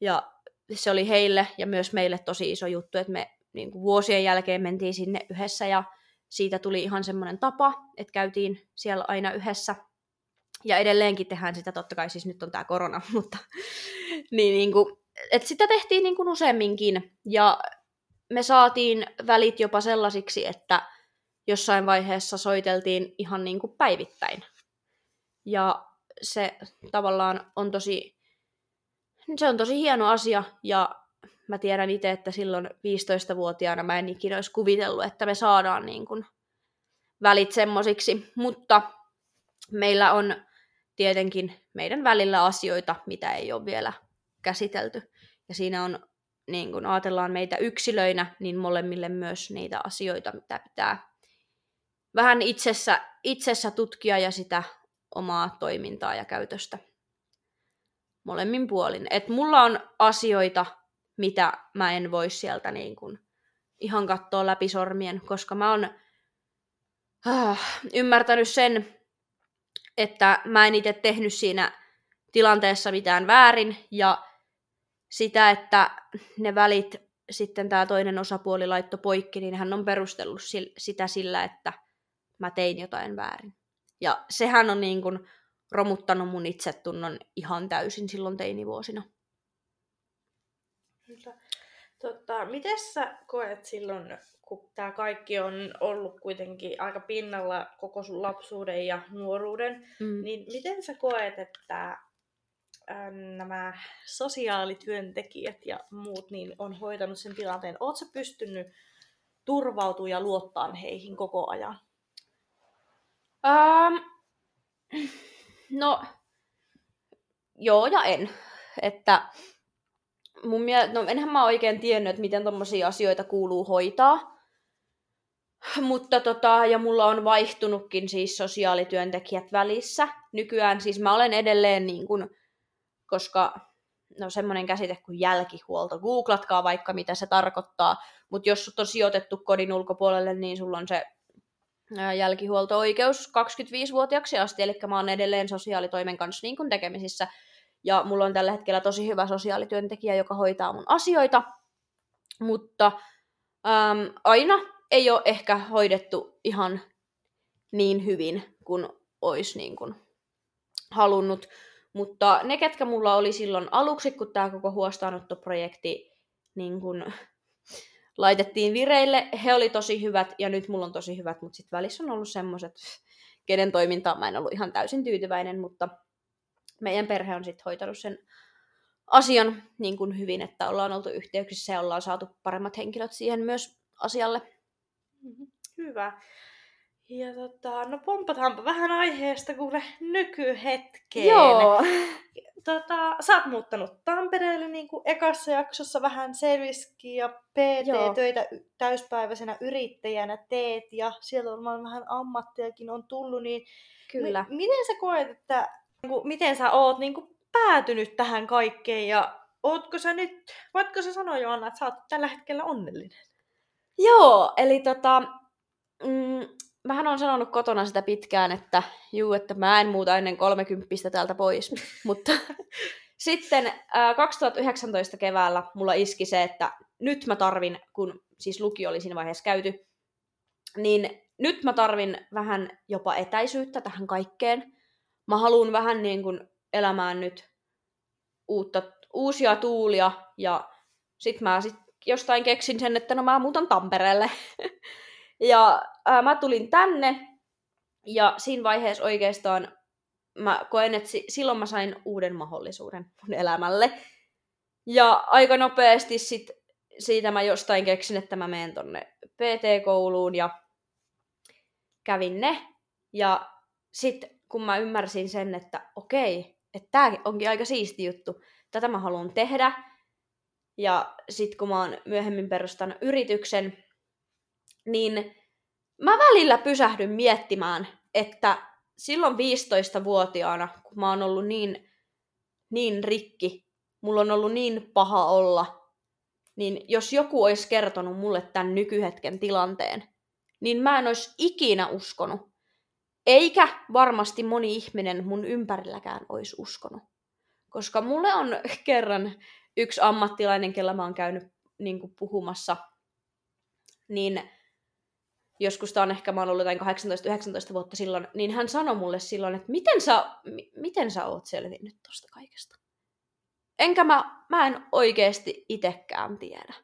Ja se oli heille ja myös meille tosi iso juttu, että me niin kuin vuosien jälkeen mentiin sinne yhdessä ja siitä tuli ihan semmoinen tapa, että käytiin siellä aina yhdessä. Ja edelleenkin tehdään sitä, totta kai siis nyt on tämä korona, mutta niin, niin kuin, että sitä tehtiin niin kuin useamminkin. Ja me saatiin välit jopa sellaisiksi, että jossain vaiheessa soiteltiin ihan niin kuin päivittäin. Ja se tavallaan on tosi, se on tosi hieno asia ja mä tiedän itse, että silloin 15-vuotiaana mä en ikinä olisi kuvitellut, että me saadaan niin kuin välit semmosiksi, mutta meillä on tietenkin meidän välillä asioita, mitä ei ole vielä käsitelty. Ja siinä on, niin kun ajatellaan meitä yksilöinä, niin molemmille myös niitä asioita, mitä pitää vähän itsessä, itsessä tutkia ja sitä omaa toimintaa ja käytöstä molemmin puolin. Et mulla on asioita, mitä mä en voi sieltä niin kun ihan katsoa läpi sormien, koska mä oon äh, ymmärtänyt sen, että mä en itse tehnyt siinä tilanteessa mitään väärin, ja sitä, että ne välit sitten tämä toinen osapuoli laitto poikki, niin hän on perustellut sitä sillä, että mä tein jotain väärin. Ja sehän on niin kuin romuttanut mun itsetunnon ihan täysin silloin teinivuosina. Tota, miten sä koet silloin, kun tämä kaikki on ollut kuitenkin aika pinnalla koko sun lapsuuden ja nuoruuden, mm. niin miten sä koet, että nämä sosiaalityöntekijät ja muut niin on hoitanut sen tilanteen? Oletko pystynyt turvautumaan ja luottaa heihin koko ajan? Um, no, joo ja en. Että mun mielestä, no enhän mä oikein tiennyt, että miten tommosia asioita kuuluu hoitaa. Mutta tota, ja mulla on vaihtunutkin siis sosiaalityöntekijät välissä. Nykyään siis mä olen edelleen niin kuin, koska no semmoinen käsite kuin jälkihuolto. Googlatkaa vaikka mitä se tarkoittaa, mutta jos sut on sijoitettu kodin ulkopuolelle, niin sulla on se jälkihuolto-oikeus 25-vuotiaaksi asti, eli mä oon edelleen sosiaalitoimen kanssa niin kuin tekemisissä. Ja mulla on tällä hetkellä tosi hyvä sosiaalityöntekijä, joka hoitaa mun asioita, mutta äm, aina ei ole ehkä hoidettu ihan niin hyvin kuin olisi niin kuin halunnut. Mutta ne, ketkä mulla oli silloin aluksi, kun tämä koko huostaanottoprojekti niin kun laitettiin vireille, he oli tosi hyvät ja nyt mulla on tosi hyvät, mutta sitten välissä on ollut semmoiset, kenen toimintaan mä en ollut ihan täysin tyytyväinen, mutta meidän perhe on sitten hoitanut sen asian niin kuin hyvin, että ollaan oltu yhteyksissä ja ollaan saatu paremmat henkilöt siihen myös asialle. Mm-hmm. Hyvä. Ja tota, no pompataanpa vähän aiheesta kuule nykyhetkeen. Joo. Tota, sä oot muuttanut Tampereelle niin kuin ekassa jaksossa vähän selviskin ja PT-töitä täyspäiväisenä yrittäjänä teet ja sieltä on vähän ammattiakin on tullut, niin Kyllä. M- miten sä koet, että niin kuin, miten sä oot niin kuin, päätynyt tähän kaikkeen ja ootko sä nyt, voitko sä sanoa Joanna, että sä oot tällä hetkellä onnellinen? Joo, eli tota, mm, mähän on sanonut kotona sitä pitkään, että juu, että mä en muuta ennen 30 täältä pois. Mutta sitten ää, 2019 keväällä mulla iski se, että nyt mä tarvin, kun siis lukio oli siinä vaiheessa käyty, niin nyt mä tarvin vähän jopa etäisyyttä tähän kaikkeen. Mä haluan vähän niin kuin elämään nyt uutta, uusia tuulia ja sit mä sit jostain keksin sen, että no mä muutan Tampereelle. Ja ää, mä tulin tänne, ja siinä vaiheessa oikeastaan mä koen, että silloin mä sain uuden mahdollisuuden mun elämälle. Ja aika nopeasti sit siitä mä jostain keksin, että mä menen tonne PT-kouluun ja kävin ne. Ja sitten kun mä ymmärsin sen, että okei, että tää onkin aika siisti juttu, tätä mä haluan tehdä. Ja sitten kun mä oon myöhemmin perustanut yrityksen, niin mä välillä pysähdyn miettimään, että silloin 15-vuotiaana, kun mä oon ollut niin, niin rikki, mulla on ollut niin paha olla, niin jos joku olisi kertonut mulle tämän nykyhetken tilanteen, niin mä en olisi ikinä uskonut. Eikä varmasti moni ihminen mun ympärilläkään olisi uskonut. Koska mulle on kerran yksi ammattilainen, kellä mä oon käynyt niin puhumassa, niin joskus tämä on ehkä, mä oon ollut jotain 18-19 vuotta silloin, niin hän sanoi mulle silloin, että miten sä, m- miten sä oot selvinnyt tosta kaikesta? Enkä mä, mä en oikeasti itekään tiedä.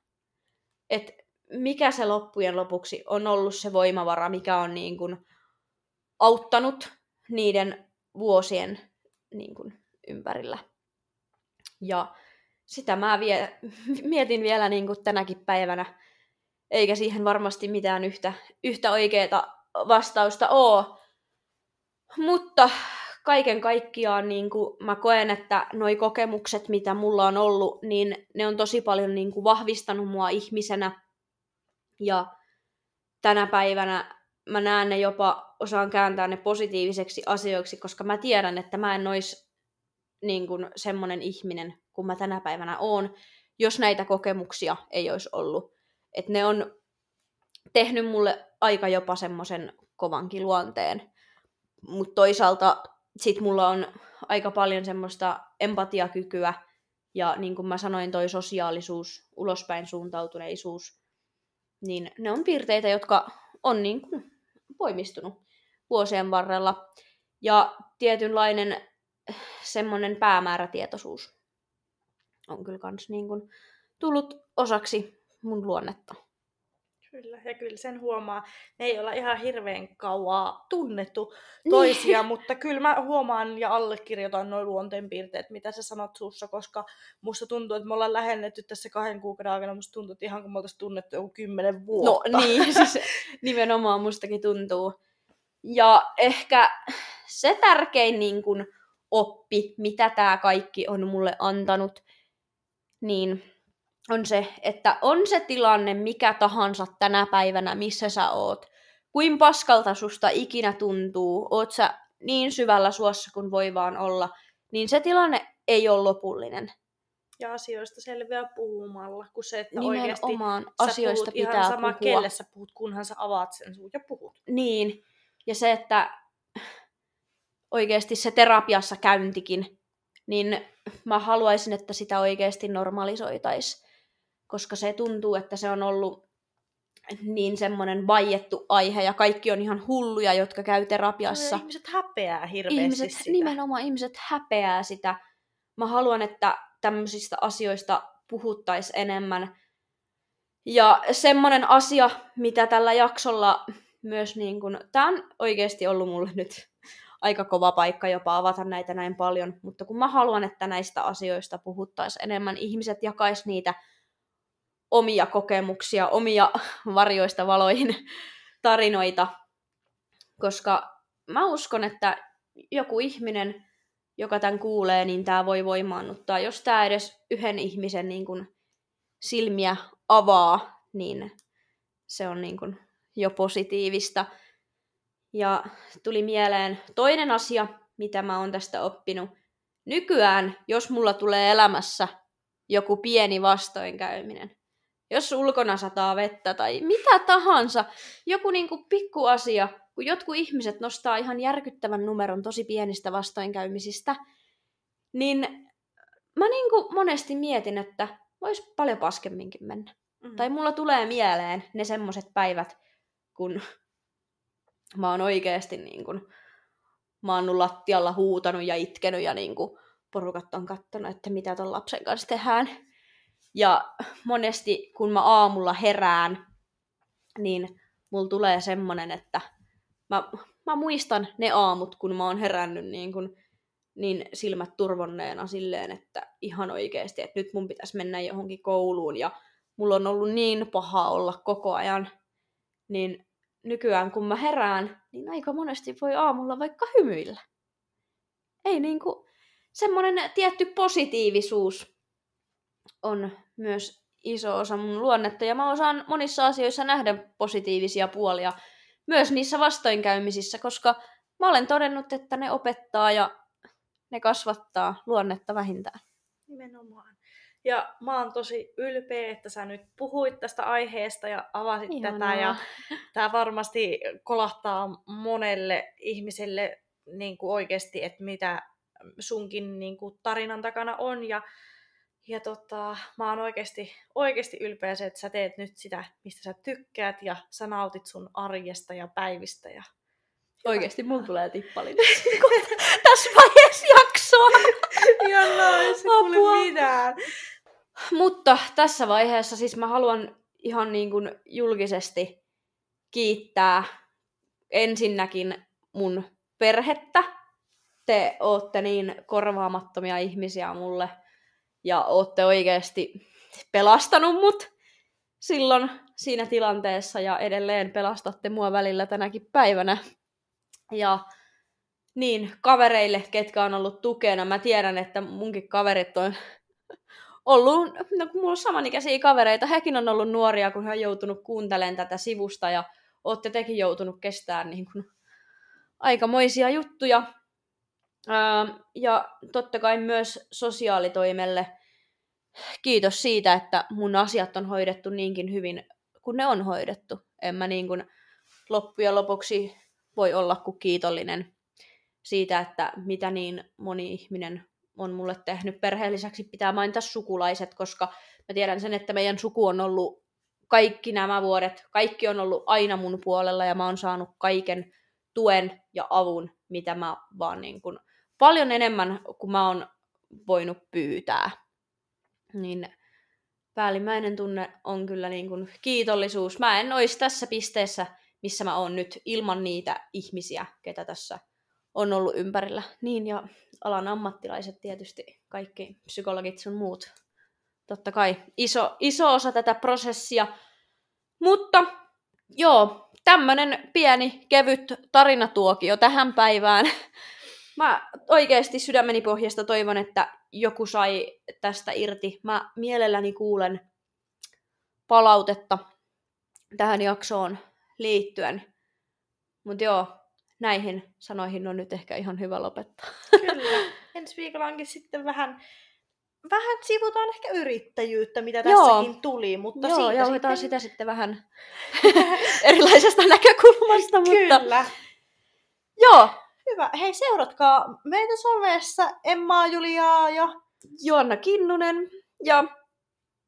Että mikä se loppujen lopuksi on ollut se voimavara, mikä on niin kuin auttanut niiden vuosien niin kuin ympärillä. Ja sitä mä vie, mietin vielä niin kuin tänäkin päivänä, eikä siihen varmasti mitään yhtä, yhtä oikeaa vastausta ole. Mutta kaiken kaikkiaan niin kuin mä koen, että noi kokemukset, mitä mulla on ollut, niin ne on tosi paljon niin kuin vahvistanut mua ihmisenä. Ja tänä päivänä mä näen ne jopa, osaan kääntää ne positiiviseksi asioiksi, koska mä tiedän, että mä en olisi niin kuin semmoinen ihminen, kun mä tänä päivänä oon, jos näitä kokemuksia ei olisi ollut. Et ne on tehnyt mulle aika jopa semmoisen kovankin luonteen. Mutta toisaalta sit mulla on aika paljon semmoista empatiakykyä ja niin kuin mä sanoin, toi sosiaalisuus, ulospäin suuntautuneisuus, niin ne on piirteitä, jotka on niin kuin voimistunut vuosien varrella. Ja tietynlainen semmoinen päämäärätietoisuus on kyllä kans niin kuin tullut osaksi mun luonnetta. Kyllä, ja kyllä sen huomaa. Me ei olla ihan hirveän kauaa tunnettu toisia, niin. mutta kyllä mä huomaan ja allekirjoitan noin luonteenpiirteet, mitä sä sanot suussa, koska musta tuntuu, että me ollaan lähennetty tässä kahden kuukauden aikana, musta tuntuu, että ihan kuin me oltaisiin tunnettu joku kymmenen vuotta. No niin, siis nimenomaan mustakin tuntuu. Ja ehkä se tärkein niin kun, oppi, mitä tämä kaikki on mulle antanut, niin on se, että on se tilanne mikä tahansa tänä päivänä, missä sä oot, kuin paskalta susta ikinä tuntuu, oot sä niin syvällä suossa kuin voi vaan olla, niin se tilanne ei ole lopullinen. Ja asioista selviää puhumalla, kun se, että Nimenomaan oikeasti asioista sä pitää ihan sama, puhua. kelle sä puhut, kunhan sä avaat sen suun ja puhut. Niin, ja se, että oikeasti se terapiassa käyntikin, niin mä haluaisin, että sitä oikeasti normalisoitaisiin, koska se tuntuu, että se on ollut niin semmoinen vaiettu aihe ja kaikki on ihan hulluja, jotka käy terapiassa. Ja ihmiset häpeää hirveästi Ihmiset, sitä. nimenomaan ihmiset häpeää sitä. Mä haluan, että tämmöisistä asioista puhuttaisiin enemmän. Ja semmoinen asia, mitä tällä jaksolla myös niin kun, tää on oikeasti ollut mulle nyt aika kova paikka jopa avata näitä näin paljon, mutta kun mä haluan, että näistä asioista puhuttaisiin enemmän, ihmiset jakais niitä omia kokemuksia, omia varjoista valoihin tarinoita, koska mä uskon, että joku ihminen, joka tämän kuulee, niin tämä voi voimaannuttaa. Jos tämä edes yhden ihmisen niin kun, silmiä avaa, niin se on niin kun, jo positiivista. Ja tuli mieleen toinen asia, mitä mä oon tästä oppinut. Nykyään, jos mulla tulee elämässä joku pieni vastoinkäyminen, jos ulkona sataa vettä tai mitä tahansa, joku niinku pikku asia, kun jotkut ihmiset nostaa ihan järkyttävän numeron tosi pienistä vastoinkäymisistä, niin mä niinku monesti mietin, että vois paljon paskemminkin mennä. Mm. Tai mulla tulee mieleen ne semmoset päivät, kun mä oon oikeasti niin kun, maannut lattialla huutanut ja itkenyt ja niin kun, porukat on kattonut, että mitä ton lapsen kanssa tehdään. Ja monesti kun mä aamulla herään, niin mulla tulee semmonen, että mä, mä muistan ne aamut, kun mä oon herännyt niin, kun, niin silmät turvonneena silleen, että ihan oikeasti, että nyt mun pitäisi mennä johonkin kouluun. Ja mulla on ollut niin paha olla koko ajan, niin nykyään kun mä herään, niin aika monesti voi aamulla vaikka hymyillä. Ei niinku, semmoinen tietty positiivisuus on myös iso osa mun luonnetta, ja mä osaan monissa asioissa nähdä positiivisia puolia, myös niissä vastoinkäymisissä, koska mä olen todennut, että ne opettaa ja ne kasvattaa luonnetta vähintään. Nimenomaan. Ja mä oon tosi ylpeä, että sä nyt puhuit tästä aiheesta ja avasit Ihanaa. tätä. Ja tämä varmasti kolahtaa monelle ihmiselle niin kuin oikeasti, että mitä sunkin niin kuin tarinan takana on. Ja, ja tota, mä oon oikeasti, oikeasti ylpeä se, että sä teet nyt sitä, mistä sä tykkäät ja sä nautit sun arjesta ja päivistä. Ja... Oikeasti mulla tulee tippalin tässä vaiheessa jaksoa. Ihanaa, ei se kuule mitään. Mutta tässä vaiheessa siis mä haluan ihan niin kuin julkisesti kiittää ensinnäkin mun perhettä. Te ootte niin korvaamattomia ihmisiä mulle ja ootte oikeasti pelastanut mut silloin siinä tilanteessa ja edelleen pelastatte mua välillä tänäkin päivänä. Ja niin, kavereille, ketkä on ollut tukena. Mä tiedän, että munkin kaverit on ollut, no kun mulla on samanikäisiä kavereita, hekin on ollut nuoria, kun he on joutunut kuuntelemaan tätä sivusta ja olette tekin joutunut kestämään niin kuin aikamoisia juttuja. Ja totta kai myös sosiaalitoimelle kiitos siitä, että mun asiat on hoidettu niinkin hyvin, kun ne on hoidettu. En mä niin kuin loppujen lopuksi voi olla kuin kiitollinen siitä, että mitä niin moni ihminen on mulle tehnyt. Perheen lisäksi pitää mainita sukulaiset, koska mä tiedän sen, että meidän suku on ollut kaikki nämä vuodet, kaikki on ollut aina mun puolella ja mä oon saanut kaiken tuen ja avun, mitä mä vaan niin kuin, paljon enemmän kuin mä oon voinut pyytää. Niin päällimmäinen tunne on kyllä niin kuin kiitollisuus. Mä en olisi tässä pisteessä, missä mä oon nyt ilman niitä ihmisiä, ketä tässä on ollut ympärillä. Niin, ja alan ammattilaiset tietysti, kaikki psykologit sun muut. Totta kai iso, iso osa tätä prosessia. Mutta joo, tämmönen pieni, kevyt tarinatuokio tähän päivään. Mä oikeasti sydämeni pohjasta toivon, että joku sai tästä irti. Mä mielelläni kuulen palautetta tähän jaksoon liittyen. Mutta joo, näihin sanoihin on nyt ehkä ihan hyvä lopettaa. Kyllä. Ensi viikolla onkin sitten vähän, vähän sivutaan ehkä yrittäjyyttä, mitä tässäkin Joo. tuli. Mutta Joo, siitä sitten... sitä sitten vähän erilaisesta näkökulmasta. Mutta... Kyllä. Joo. Hyvä. Hei, seuratkaa meitä somessa Emma Juliaa ja Joanna Kinnunen ja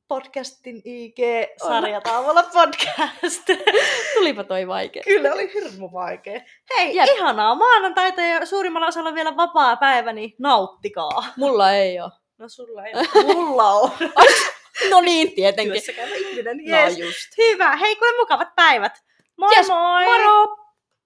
podcastin IG sarjataavolla podcast. Tulipa toi vaikea. Kyllä oli hirmu vaikea. Hei, Jep. ihanaa maanantaita ja suurimmalla osalla vielä vapaa päivä, niin nauttikaa. Mulla ei ole. No sulla ei ole. Mulla on. no niin, tietenkin. Työssä ihminen. Yes. No just. Hyvä. Hei, kuule mukavat päivät. Moi yes. moi! Moro!